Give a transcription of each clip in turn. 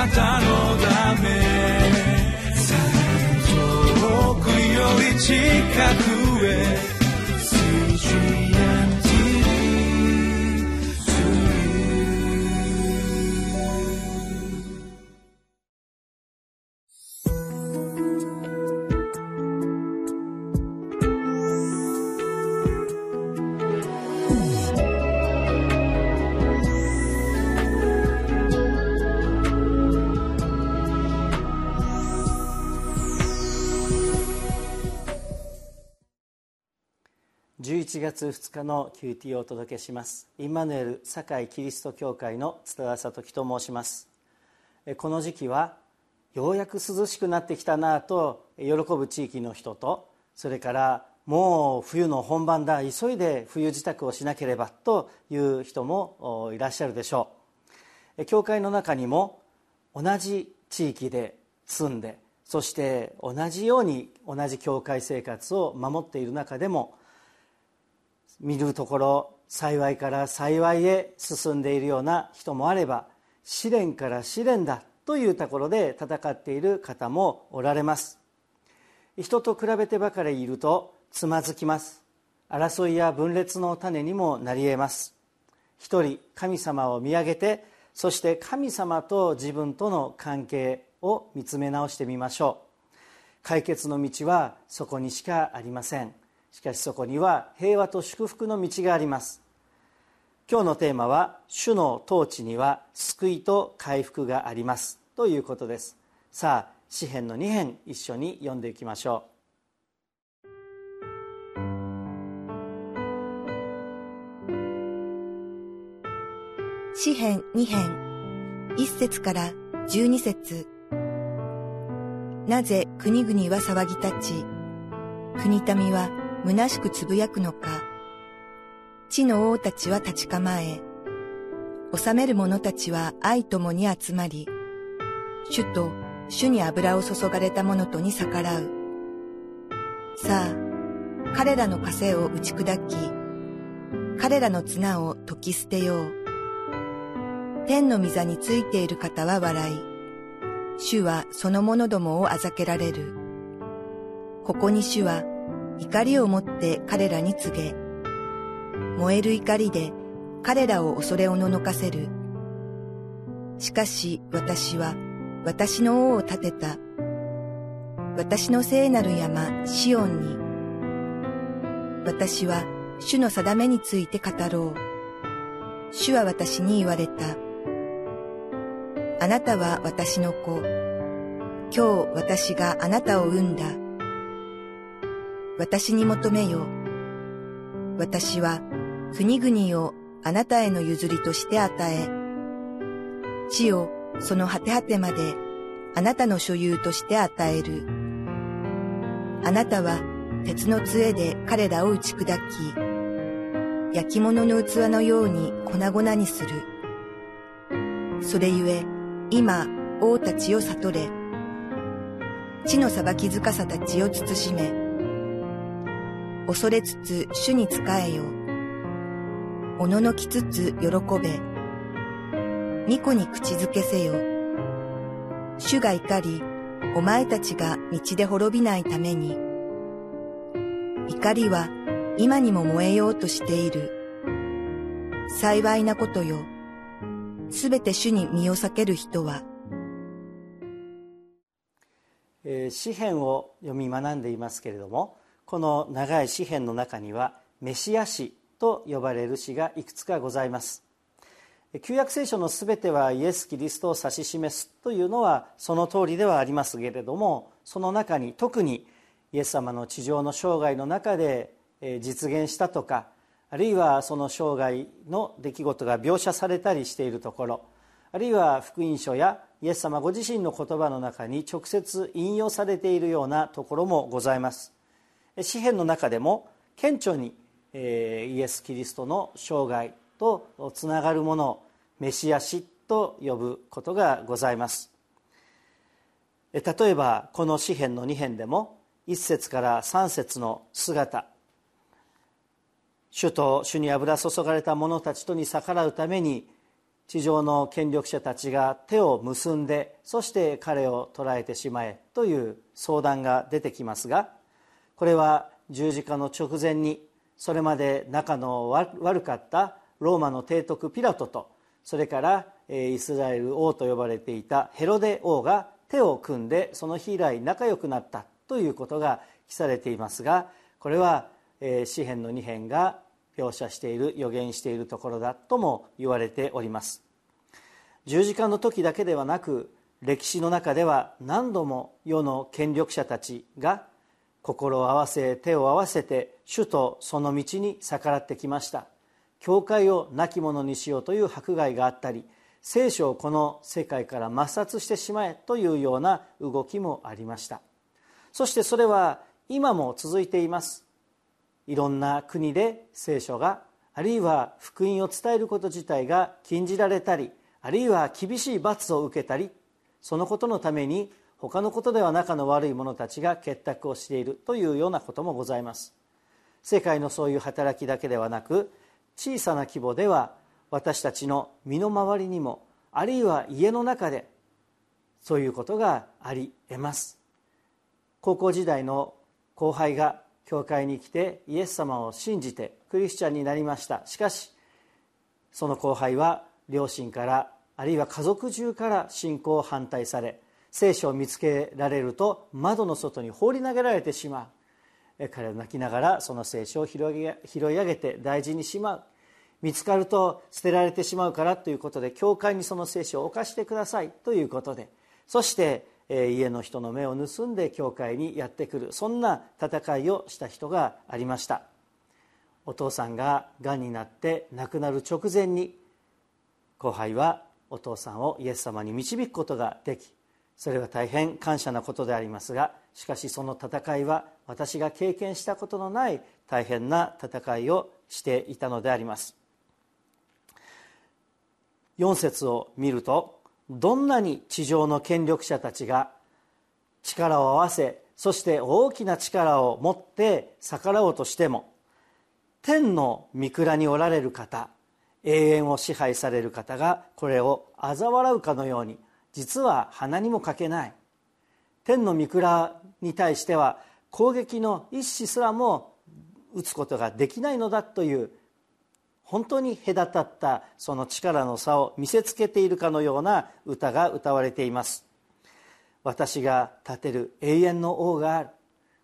なたのため。遠くより近く。11月2日の QT をお届けします。インマヌエル堺キリスト教会の津田聡樹と申します。この時期はようやく涼しくなってきたなと喜ぶ地域の人とそれからもう冬の本番だ急いで冬支度をしなければという人もいらっしゃるでしょう。教会の中にも同じ地域で住んでそして同じように同じ教会生活を守っている中でも見るところ幸いから幸いへ進んでいるような人もあれば試練から試練だというところで戦っている方もおられます。人と比べてばかりいるとつまずきます。争いや分裂の種にもなり得ます。一人神様を見上げてそして神様と自分との関係を見つめ直してみましょう。解決の道はそこにしかありません。しかしそこには平和と祝福の道があります。今日のテーマは「主の統治には救いと回復があります」ということです。さあ詩篇の2編一緒に読んでいきましょう。詩編2編1節から12節。なぜ国々は騒ぎ立ち国民は虚しくつぶやくのか。地の王たちは立ち構え、治める者たちは愛ともに集まり、主と主に油を注がれた者とに逆らう。さあ、彼らの枷を打ち砕き、彼らの綱を解き捨てよう。天の御座についている方は笑い、主はその者どもをあざけられる。ここに主は怒りを持って彼らに告げ、燃える怒りで彼らを恐れおののかせる。しかし私は私の王を立てた。私の聖なる山シオンに。私は主の定めについて語ろう。主は私に言われた。あなたは私の子。今日私があなたを産んだ。私に求めよ。私は国々をあなたへの譲りとして与え、地をその果て果てまであなたの所有として与える。あなたは鉄の杖で彼らを打ち砕き、焼き物の器のように粉々にする。それゆえ、今、王たちを悟れ。地の裁き深さたちを慎め。恐れつつ主に仕えよ。おののきつつ喜べ。巫女に口づけせよ。主が怒り、お前たちが道で滅びないために。怒りは今にも燃えようとしている。幸いなことよ。すべて主に身を避ける人は。えー、詩篇を読み学んでいますけれどもこの長い詩篇の中にはメシア詩と呼ばれる詩がいくつかございます。旧約聖書のすべてはイエス・キリストを指し示すというのはその通りではありますけれどもその中に特にイエス様の地上の生涯の中で実現したとかあるいはその生涯の出来事が描写されたりしているところあるいは福音書やイエス様ご自身の言葉の中に直接引用されているようなところもございます。詩篇の中でも顕著にイエス・キリストの生涯とつながるものをメシア詩と呼ぶことがございます。例えばこの詩篇の2編でも1節から3節の姿。主と主に油注がれた者たちとに逆らうために地上の権力者たちが手を結んでそして彼を捕らえてしまえという相談が出てきますがこれは十字架の直前にそれまで仲の悪かったローマの提督ピラトとそれからイスラエル王と呼ばれていたヘロデ王が手を組んでその日以来仲良くなったということが記されていますがこれは詩篇の2編が描写している予言しているところだとも言われております。十字架の時だけではなく歴史の中では何度も世の権力者たちが心を合わせ手を合わせて主とその道に逆らってきました。教会を亡き者にしようという迫害があったり聖書をこの世界から抹殺してしまえというような動きもありました。そしてそれは今も続いています。いろんな国で聖書があるいは福音を伝えること自体が禁じられたりあるいは厳しい罰を受けたりそのことのために他のことでは仲の悪い者たちが結託をしているというようなこともございます。世界のそういう働きだけではなく小さな規模では私たちの身の回りにもあるいは家の中でそういうことがありえます。高校時代の後輩が教会に来てイエス様を信じてクリスチャンになりました。しかしその後輩は両親からあるいは家族中から信仰を反対され聖書を見つけられると窓の外に放り投げられてしまう。彼は泣きながらその聖書を拾い上げて大事にしまう。見つかると捨てられてしまうからということで教会にその聖書を置かしてください。ということで。そして家の人の目を盗んで教会にやってくる。そんな戦いをした人がありました。お父さんががんになって亡くなる直前に後輩はお父さんをイエス様に導くことができそれは大変感謝なことでありますがしかしその戦いは私が経験したことのない大変な戦いをしていたのであります。4節を見るとどんなに地上の権力者たちが力を合わせそして大きな力を持って逆らおうとしても天の御蔵におられる方永遠を支配される方がこれを嘲笑うかのように実は鼻にもかけない。天の御蔵に対しては攻撃の一子すらも打つことができないのだという本当に隔たったその力の差を見せつけているかのような歌が歌われています。私が立てる永遠の王がある。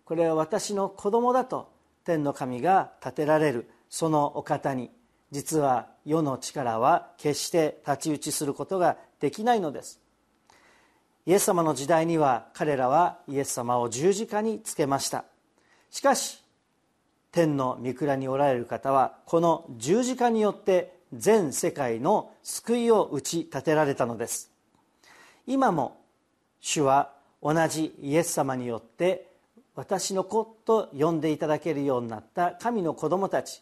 これは私の子供だと天の神が立てられる。そのお方に実は世の力は決して太刀打ちすることができないのです。イエス様の時代には彼らはイエス様を十字架につけました。しかし天の御蔵におられる方はこの十字架によって全世界の救いを打ち立てられたのです。今も主は同じイエス様によって私の子と呼んでいただけるようになった神の子供たち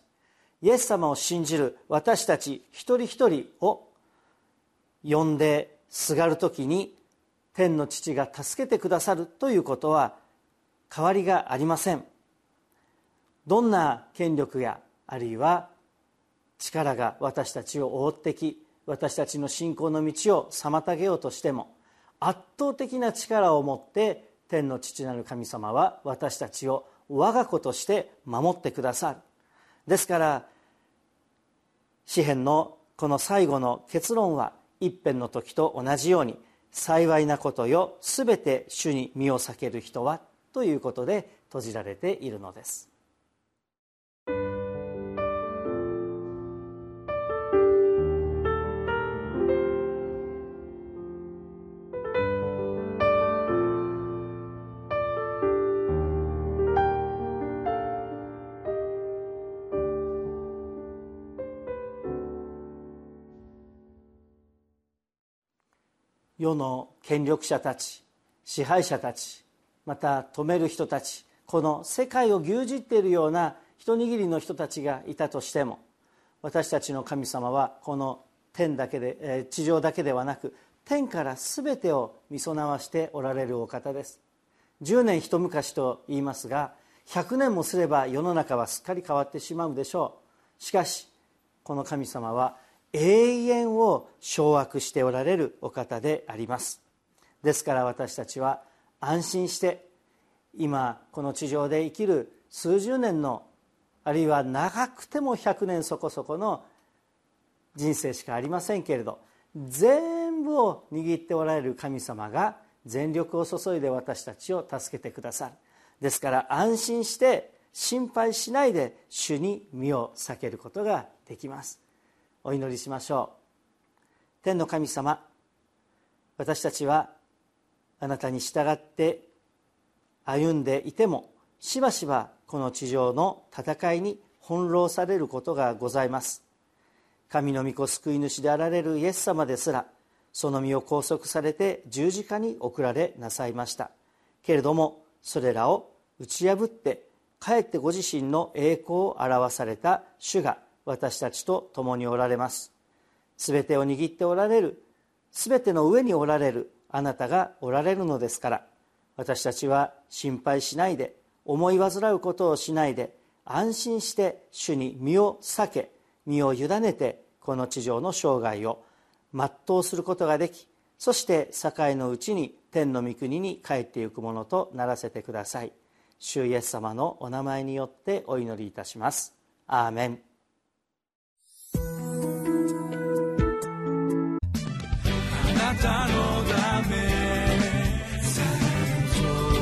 イエス様を信じる私たち一人一人を呼んですがる時に天の父が助けてくださるということは変わりがありません。どんな権力やあるいは力が私たちを覆ってき私たちの信仰の道を妨げようとしても圧倒的な力を持って天の父なる神様は私たちを我が子として守ってくださる。ですから詩篇のこの最後の結論は一辺の時と同じように幸いなことよ。すべて主に身を避ける人はということで閉じられているのです。世の権力者たち支配者たちまた止める人たちこの世界を牛耳っているような一握りの人たちがいたとしても私たちの神様はこの天だけで地上だけではなく天から全てを見備わしておられるお方です。10年一昔と言いますが100年もすれば世の中はすっかり変わってしまうでしょう。しかしこの神様は永遠を掌握しておられるお方であります。ですから私たちは安心して今この地上で生きる数十年のあるいは長くても100年そこそこの人生しかありませんけれど全部を握っておられる神様が全力を注いで私たちを助けてくださる。ですから安心して心配しないで主に身を避けることができます。お祈りしましょう。天の神様私たちはあなたに従って歩んでいてもしばしばこの地上の戦いに翻弄されることがございます。神の御子救い主であられるイエス様ですらその身を拘束されて十字架に送られなさいました。けれどもそれらを打ち破ってかえってご自身の栄光を表された主が私たちと共におられます。全てを握っておられる全ての上におられるあなたがおられるのですから私たちは心配しないで思い煩うことをしないで安心して主に身を避け身を委ねてこの地上の生涯を全うすることができそして境のうちに天の御国に帰っていくものとならせてください。主イエス様のお名前によってお祈りいたします。アーメン。たのため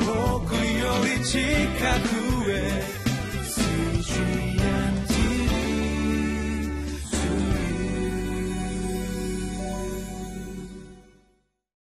遠くより近く